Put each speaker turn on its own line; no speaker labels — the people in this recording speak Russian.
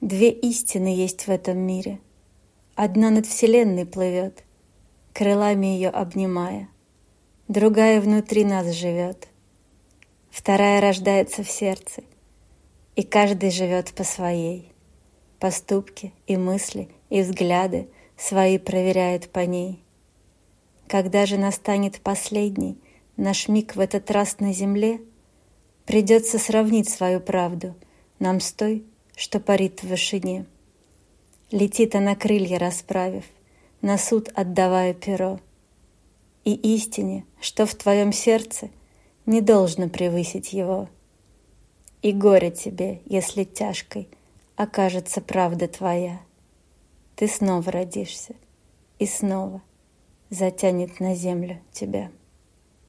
Две истины есть в этом мире. Одна над вселенной плывет, крылами ее обнимая. Другая внутри нас живет. Вторая рождается в сердце, и каждый живет по своей. Поступки и мысли и взгляды свои проверяет по ней. Когда же настанет последний наш миг в этот раз на земле, Придется сравнить свою правду нам с той, что парит в вышине. Летит она крылья расправив, на суд отдавая перо. И истине, что в твоем сердце, не должно превысить его. И горе тебе, если тяжкой окажется правда твоя. Ты снова родишься, и снова затянет на землю тебя.